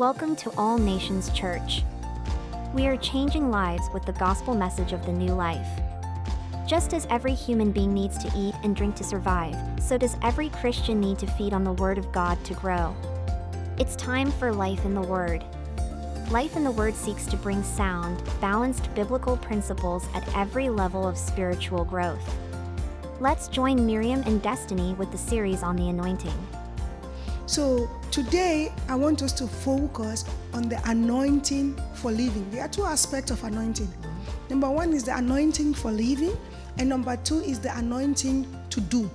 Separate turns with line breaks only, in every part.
Welcome to All Nations Church. We are changing lives with the gospel message of the new life. Just as every human being needs to eat and drink to survive, so does every Christian need to feed on the Word of God to grow. It's time for Life in the Word. Life in the Word seeks to bring sound, balanced biblical principles at every level of spiritual growth. Let's join Miriam and Destiny with the series on the anointing.
So today I want us to focus on the anointing for living. There are two aspects of anointing. Number one is the anointing for living, and number two is the anointing to do.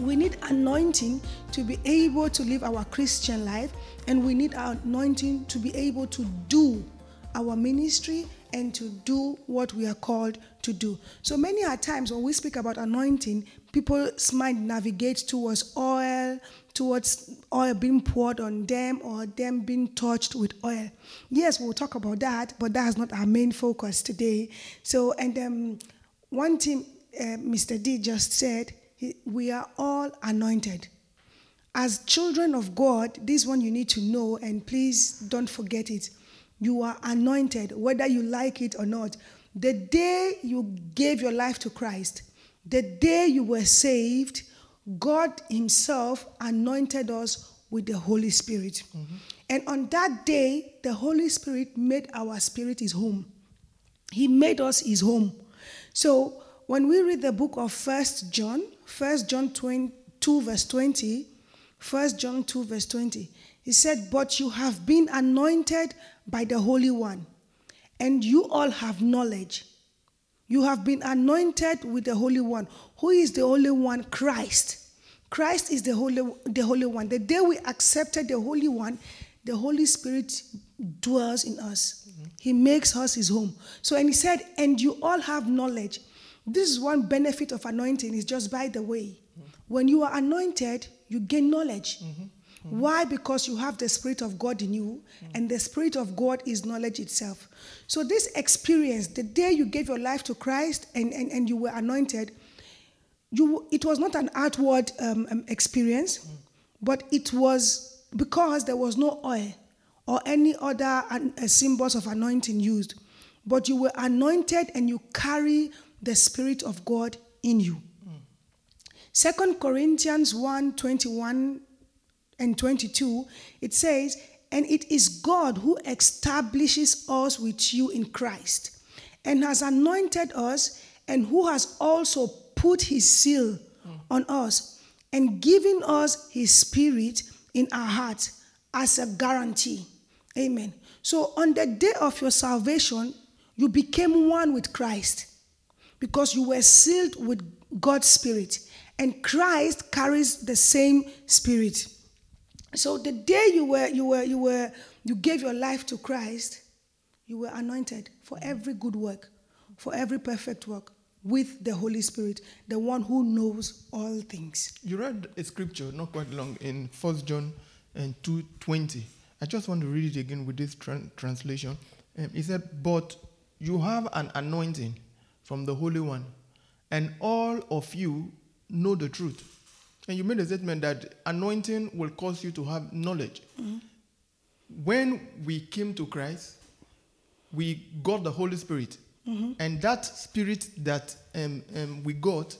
We need anointing to be able to live our Christian life, and we need anointing to be able to do our ministry and to do what we are called to do. So many are times when we speak about anointing, people's mind navigates towards oil, towards oil being poured on them or them being touched with oil. Yes, we'll talk about that, but that's not our main focus today. So, and um, one thing uh, Mr. D just said, he, we are all anointed. As children of God, this one you need to know, and please don't forget it. You are anointed, whether you like it or not. The day you gave your life to Christ, the day you were saved, God Himself anointed us with the Holy Spirit. Mm-hmm. And on that day, the Holy Spirit made our spirit His home. He made us His home. So when we read the book of First John, First John 2, verse 20, First John 2, verse 20, he said, But you have been anointed by the Holy One, and you all have knowledge. You have been anointed with the Holy One. Who is the Holy One? Christ. Christ is the Holy, the Holy One. The day we accepted the Holy One, the Holy Spirit dwells in us. Mm-hmm. He makes us his home. So, and he said, and you all have knowledge. This is one benefit of anointing, is just by the way. Mm-hmm. When you are anointed, you gain knowledge. Mm-hmm. Mm-hmm. Why? Because you have the Spirit of God in you, mm-hmm. and the Spirit of God is knowledge itself. So, this experience, the day you gave your life to Christ and, and, and you were anointed, you, it was not an outward um, um, experience, mm. but it was because there was no oil or any other uh, symbols of anointing used. But you were anointed and you carry the Spirit of God in you. Second mm. Corinthians 1 21 and 22, it says, And it is God who establishes us with you in Christ and has anointed us and who has also put his seal on us and giving us his spirit in our hearts as a guarantee. Amen. So on the day of your salvation, you became one with Christ because you were sealed with God's spirit and Christ carries the same spirit. So the day you were you were you were you gave your life to Christ, you were anointed for every good work, for every perfect work with the Holy Spirit, the one who knows all things.
You read a scripture not quite long in First John and 2:20. I just want to read it again with this tra- translation. Um, he said, "But you have an anointing from the Holy One, and all of you know the truth." And you made a statement that anointing will cause you to have knowledge. Mm-hmm. When we came to Christ, we got the Holy Spirit Mm-hmm. And that spirit that um, um, we got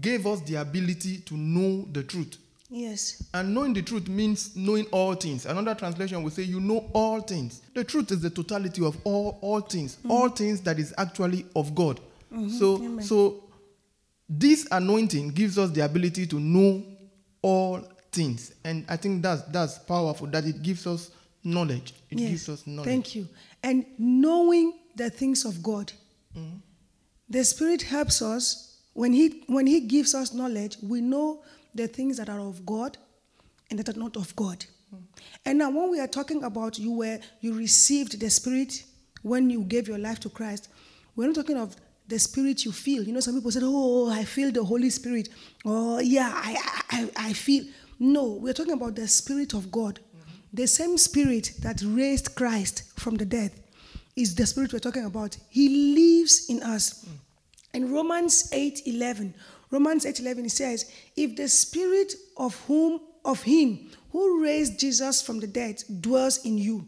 gave us the ability to know the truth.
Yes.
And knowing the truth means knowing all things. Another translation will say, You know all things. The truth is the totality of all, all things, mm-hmm. all things that is actually of God. Mm-hmm. So, so this anointing gives us the ability to know all things. And I think that's that's powerful, that it gives us knowledge. It yes. gives us knowledge.
Thank you. And knowing the things of God. Mm-hmm. The Spirit helps us when He when He gives us knowledge, we know the things that are of God and that are not of God. Mm-hmm. And now when we are talking about you were you received the Spirit when you gave your life to Christ, we're not talking of the spirit you feel. You know, some people said, Oh, I feel the Holy Spirit. Oh, yeah, I, I, I feel. No, we're talking about the Spirit of God. Mm-hmm. The same Spirit that raised Christ from the dead is the spirit we're talking about. He lives in us. Mm. In Romans 8 11, Romans 8 11, it says, If the spirit of whom of him who raised Jesus from the dead dwells in you.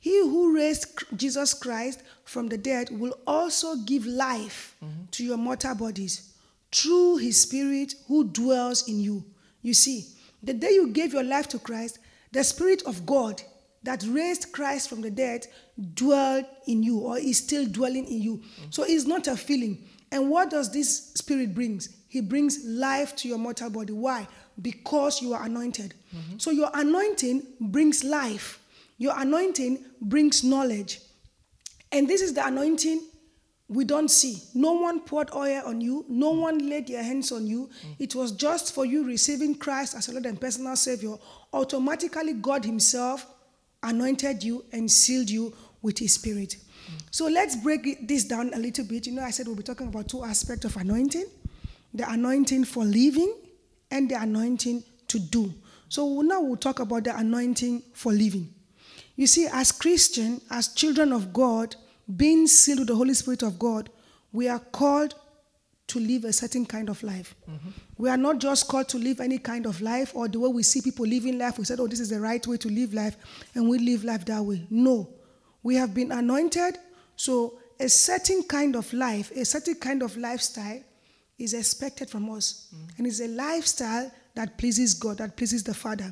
He who raised Jesus Christ from the dead will also give life mm-hmm. to your mortal bodies through his spirit who dwells in you. You see, the day you gave your life to Christ, the spirit of God that raised Christ from the dead dwelled in you or is still dwelling in you. Mm-hmm. So it's not a feeling. And what does this spirit brings? He brings life to your mortal body. Why? Because you are anointed. Mm-hmm. So your anointing brings life. Your anointing brings knowledge. And this is the anointing we don't see. No one poured oil on you, no one laid their hands on you. Mm. It was just for you receiving Christ as a Lord and personal Savior. Automatically, God Himself anointed you and sealed you with His Spirit. Mm. So let's break this down a little bit. You know, I said we'll be talking about two aspects of anointing the anointing for living and the anointing to do. So now we'll talk about the anointing for living. You see, as Christian, as children of God, being sealed with the Holy Spirit of God, we are called to live a certain kind of life. Mm-hmm. We are not just called to live any kind of life or the way we see people living life. We said, oh, this is the right way to live life, and we live life that way. No. We have been anointed, so a certain kind of life, a certain kind of lifestyle is expected from us. Mm-hmm. And it's a lifestyle that pleases God, that pleases the Father.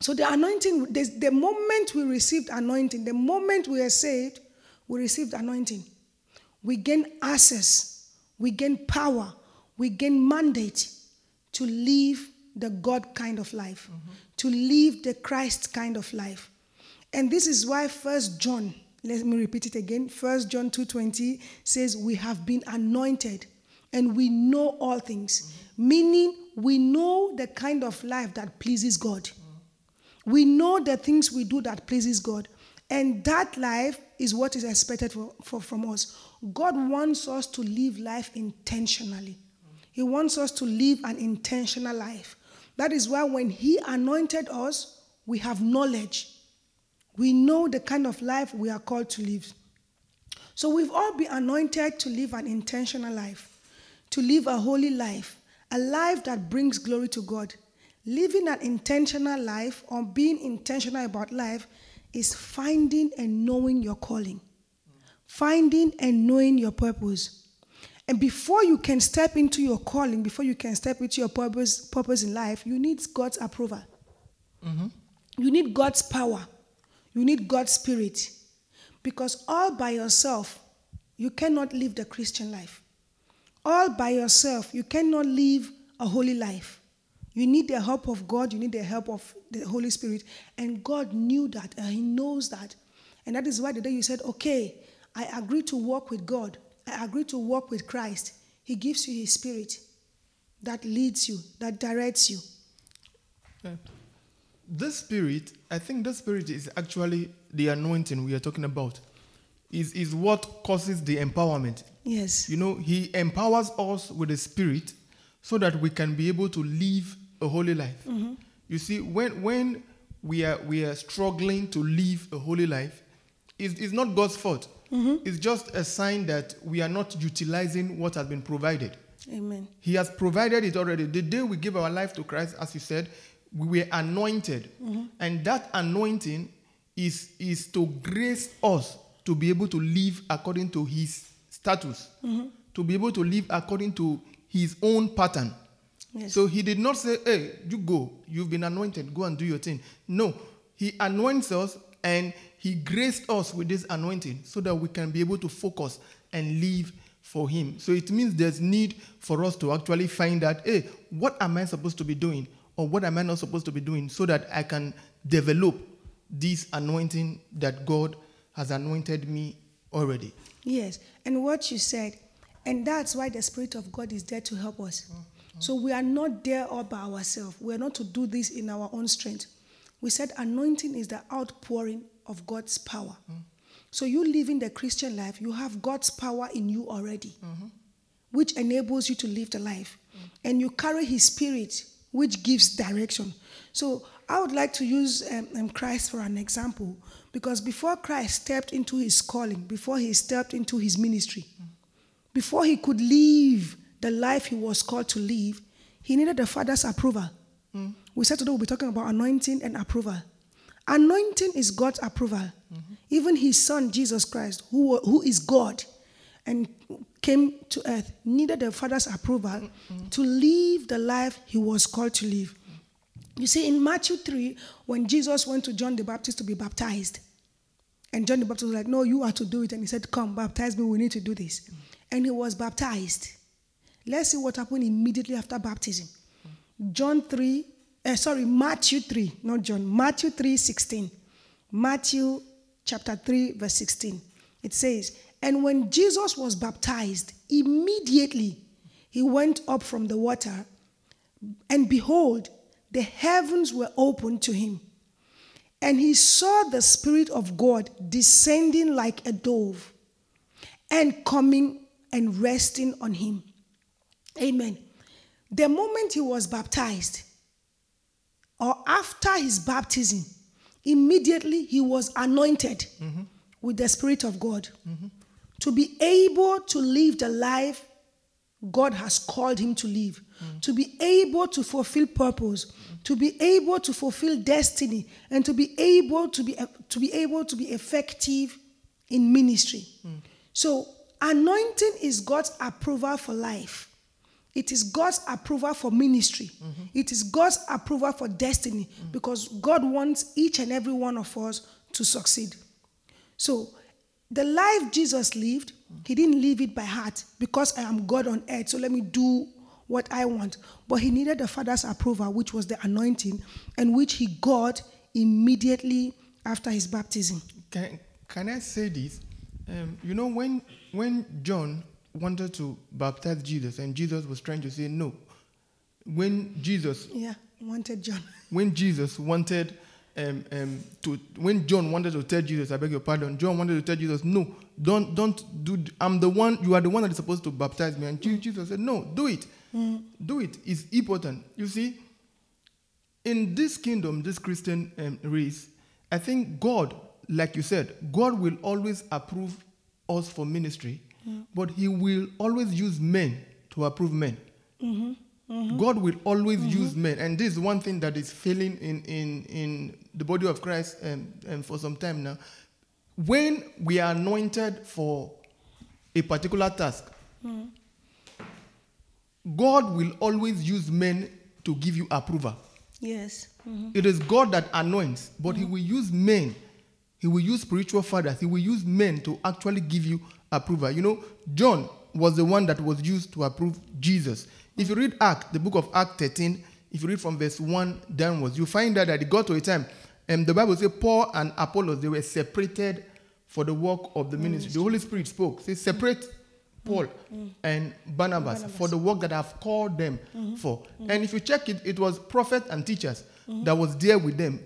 So the anointing, the moment we received anointing, the moment we are saved, we received anointing. We gain access, we gain power, we gain mandate to live the God kind of life, mm-hmm. to live the Christ kind of life. And this is why First John, let me repeat it again. First John 2:20 says, We have been anointed and we know all things. Mm-hmm. Meaning we know the kind of life that pleases God. Mm-hmm. We know the things we do that pleases God. And that life is what is expected for, for, from us. God wants us to live life intentionally. He wants us to live an intentional life. That is why when He anointed us, we have knowledge. We know the kind of life we are called to live. So we've all been anointed to live an intentional life, to live a holy life, a life that brings glory to God. Living an intentional life or being intentional about life is finding and knowing your calling, finding and knowing your purpose. And before you can step into your calling, before you can step into your purpose, purpose in life, you need God's approval. Mm-hmm. You need God's power. You need God's spirit. Because all by yourself, you cannot live the Christian life. All by yourself, you cannot live a holy life. You need the help of God, you need the help of the Holy Spirit. And God knew that, and He knows that. And that is why the day you said, Okay, I agree to walk with God, I agree to walk with Christ, He gives you His Spirit that leads you, that directs you.
Yeah. This Spirit, I think this Spirit is actually the anointing we are talking about. Is, is what causes the empowerment.
Yes.
You know, He empowers us with the Spirit so that we can be able to live a holy life. Mm-hmm. You see, when, when we, are, we are struggling to live a holy life, it's, it's not God's fault. Mm-hmm. It's just a sign that we are not utilizing what has been provided.
Amen.
He has provided it already. The day we give our life to Christ, as you said, we were anointed. Mm-hmm. And that anointing is, is to grace us to be able to live according to his status, mm-hmm. to be able to live according to his own pattern. Yes. So he did not say, hey, you go, you've been anointed, go and do your thing. No, he anoints us and he graced us with this anointing so that we can be able to focus and live for him. So it means there's need for us to actually find out, hey, what am I supposed to be doing? Or what am I not supposed to be doing so that I can develop this anointing that God has anointed me already.
Yes. And what you said, and that's why the Spirit of God is there to help us. Mm. So we are not there all by ourselves. We are not to do this in our own strength. We said anointing is the outpouring of God's power. Mm. So you living the Christian life, you have God's power in you already, mm-hmm. which enables you to live the life. Mm. And you carry His Spirit, which gives direction. So I would like to use um, um, Christ for an example, because before Christ stepped into His calling, before He stepped into His ministry, before He could live the life he was called to live, he needed the Father's approval. Mm. We said today we'll be talking about anointing and approval. Anointing is God's approval. Even his son, Jesus Christ, who, who is God and came to earth, needed the Father's approval to live the life he was called to live. You see, in Matthew 3, when Jesus went to John the Baptist to be baptized, and John the Baptist was like, No, you are to do it. And he said, Come, baptize me. We need to do this. And he was baptized. Let's see what happened immediately after baptism. John 3, uh, sorry, Matthew 3, not John, Matthew 3 16. Matthew chapter 3, verse 16. It says, And when Jesus was baptized, immediately he went up from the water, and behold, the heavens were opened to him. And he saw the Spirit of God descending like a dove and coming and resting on him. Amen. The moment he was baptized, or after his baptism, immediately he was anointed with the Spirit of God to be able to live the life God has called him to live, to be able to fulfill purpose, to be able to fulfill destiny, and to be able to be to be able to be effective in ministry. So, anointing is God's approval for life. It is God's approval for ministry. It is God's approval for destiny because God wants each and every one of us to succeed. So, the life Jesus lived, he didn't live it by heart because I am God on earth, so let me do what I want. But he needed the Father's approval, which was the anointing, and which he got immediately after his baptism.
Can, can I say this? Um, you know, when, when John wanted to baptize Jesus and Jesus was trying to say no, when Jesus,
Yeah, wanted John.
when Jesus wanted um, um, to, when John wanted to tell Jesus, I beg your pardon, John wanted to tell Jesus, no, don't, don't do, I'm the one, you are the one that is supposed to baptize me. And Je- Jesus said, no, do it. Do it. It's important. You see, in this kingdom, this Christian um, race, I think God, like you said, God will always approve us for ministry, but He will always use men to approve men. Mm-hmm. God will always mm-hmm. use men, and this is one thing that is failing in in in the body of Christ, and, and for some time now. When we are anointed for a particular task, mm-hmm. God will always use men to give you approval.
Yes.
It is God that anoints, but He will use men. He will use spiritual fathers. He will use men to actually give you approval. You know, John was the one that was used to approve Jesus. If you read Act, the book of Act 13, if you read from verse 1 downwards, you find out that it got to a time, and the Bible says Paul and Apollos, they were separated for the work of the ministry. The Holy Spirit spoke. Say, separate Paul and Barnabas, for the work that I've called them mm-hmm. for. Mm-hmm. And if you check it, it was prophets and teachers that was there with them.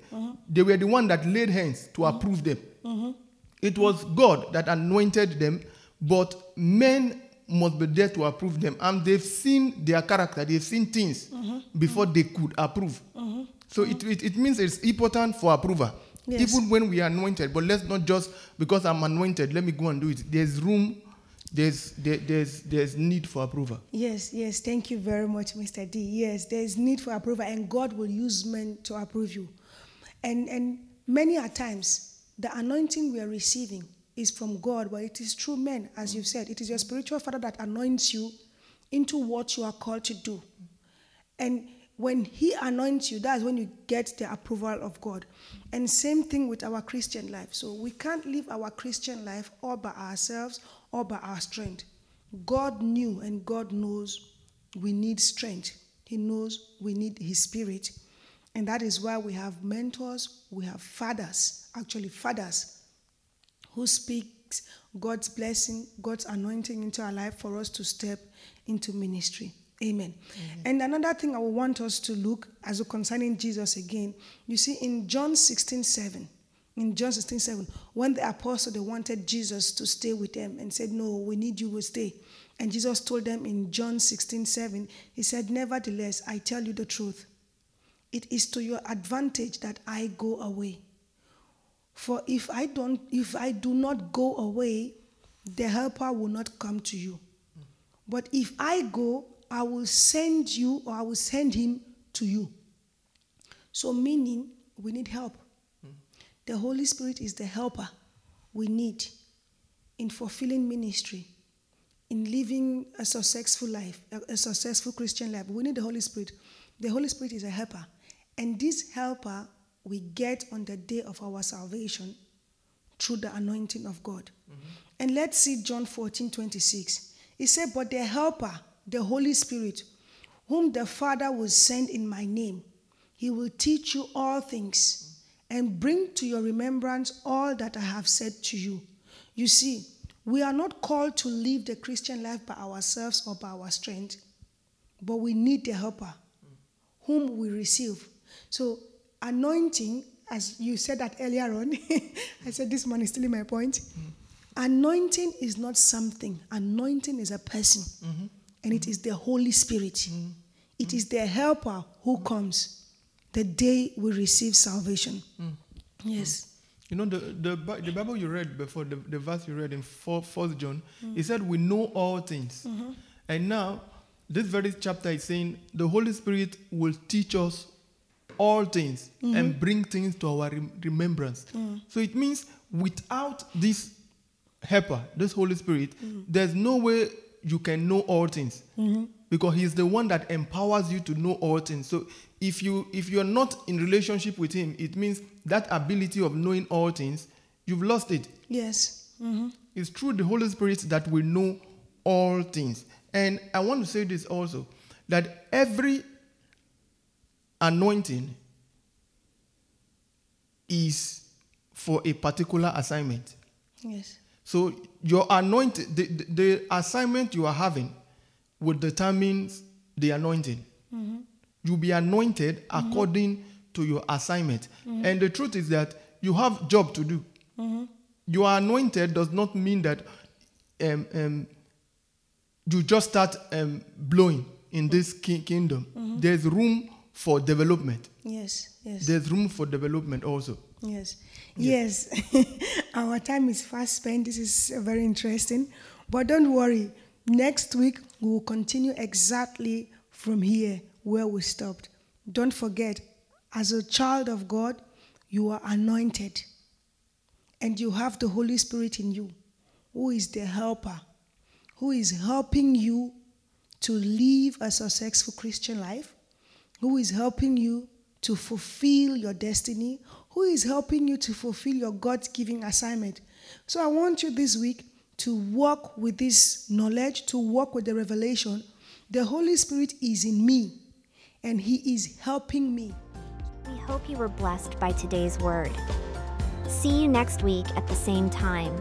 They were the one that laid hands to approve them. It was God that anointed them, but men must be there to approve them. And they've seen their character, they've seen things before they could approve. So it, it, it means it's important for approval.
Yes.
Even when we are anointed, but let's not just because I'm anointed, let me go and do it. There's room, there's there, there's there's need for approval.
Yes, yes. Thank you very much, Mr. D. Yes, there is need for approval, and God will use men to approve you. And and many a times, the anointing we are receiving is from God, but it is through men, as you've said. It is your spiritual father that anoints you into what you are called to do. And when he anoints you, that's when you get the approval of God. And same thing with our Christian life. So we can't live our Christian life all by ourselves or by our strength. God knew and God knows we need strength. He knows we need his spirit. And that is why we have mentors, we have fathers, actually fathers who speaks God's blessing, God's anointing into our life for us to step into ministry. Amen. And another thing I would want us to look as concerning Jesus again, you see in John 16 7, in John 16 7, when the apostle they wanted Jesus to stay with them and said, No, we need you to stay. And Jesus told them in John 16 7, He said, Nevertheless, I tell you the truth. It is to your advantage that I go away. For if I don't, if I do not go away, the helper will not come to you. But if I go, I will send you or I will send him to you. So, meaning we need help. The Holy Spirit is the helper we need in fulfilling ministry, in living a successful life, a, successful Christian life. We need the Holy Spirit. The Holy Spirit is a helper. And this helper we get on the day of our salvation through the anointing of God. Mm-hmm. And let's see John 14 26. He said, But the helper, the Holy Spirit, whom the Father will send in my name, he will teach you all things mm-hmm. And bring to your remembrance all that I have said to you. You see, we are not called to live the Christian life by ourselves or by our strength, but we need the helper whom we receive. So, anointing, as you said that earlier on, I said this man is stealing my point. Anointing is not something, anointing is a person, mm-hmm. and it is the Holy Spirit. Mm-hmm. It is the helper who comes the day we receive salvation. Mm. Yes. Mm.
You know, the, the, the Bible you read before, the, the verse you read in 4, 4 John, mm. it said, We know all things. Mm-hmm. And now, this very chapter is saying, The Holy Spirit will teach us all things mm-hmm. and bring things to our rem- remembrance. So it means without this helper, this Holy Spirit, there's no way you can know all things. Mm-hmm. Because he's the one that empowers you to know all things. So if you if you're not in relationship with him, it means that ability of knowing all things, you've lost it.
Yes. Mhm.
It's through the Holy Spirit that we know all things. And I want to say this also that every anointing is for a particular assignment.
Yes.
So your anointing, the, the, the assignment you are having will determine the anointing. You'll be anointed according to your assignment. And the truth is that you have job to do. You are anointed does not mean that um, um, you just start um, blowing in this ki- kingdom. There's room for development.
Yes. Yes.
There's room for development also.
Yes. Yes. Our time is fast spent. This is very interesting. But don't worry. Next week, we will continue exactly from here where we stopped. Don't forget, as a child of God, you are anointed. And you have the Holy Spirit in you, who is the helper, who is helping you to live a successful Christian life, who is helping you to fulfill your destiny, who is helping you to fulfill your God given assignment. So I want you this week to walk with this knowledge, to walk with the revelation. The Holy Spirit is in me, and He is helping me.
We hope you were blessed by today's word. See you next week at the same time.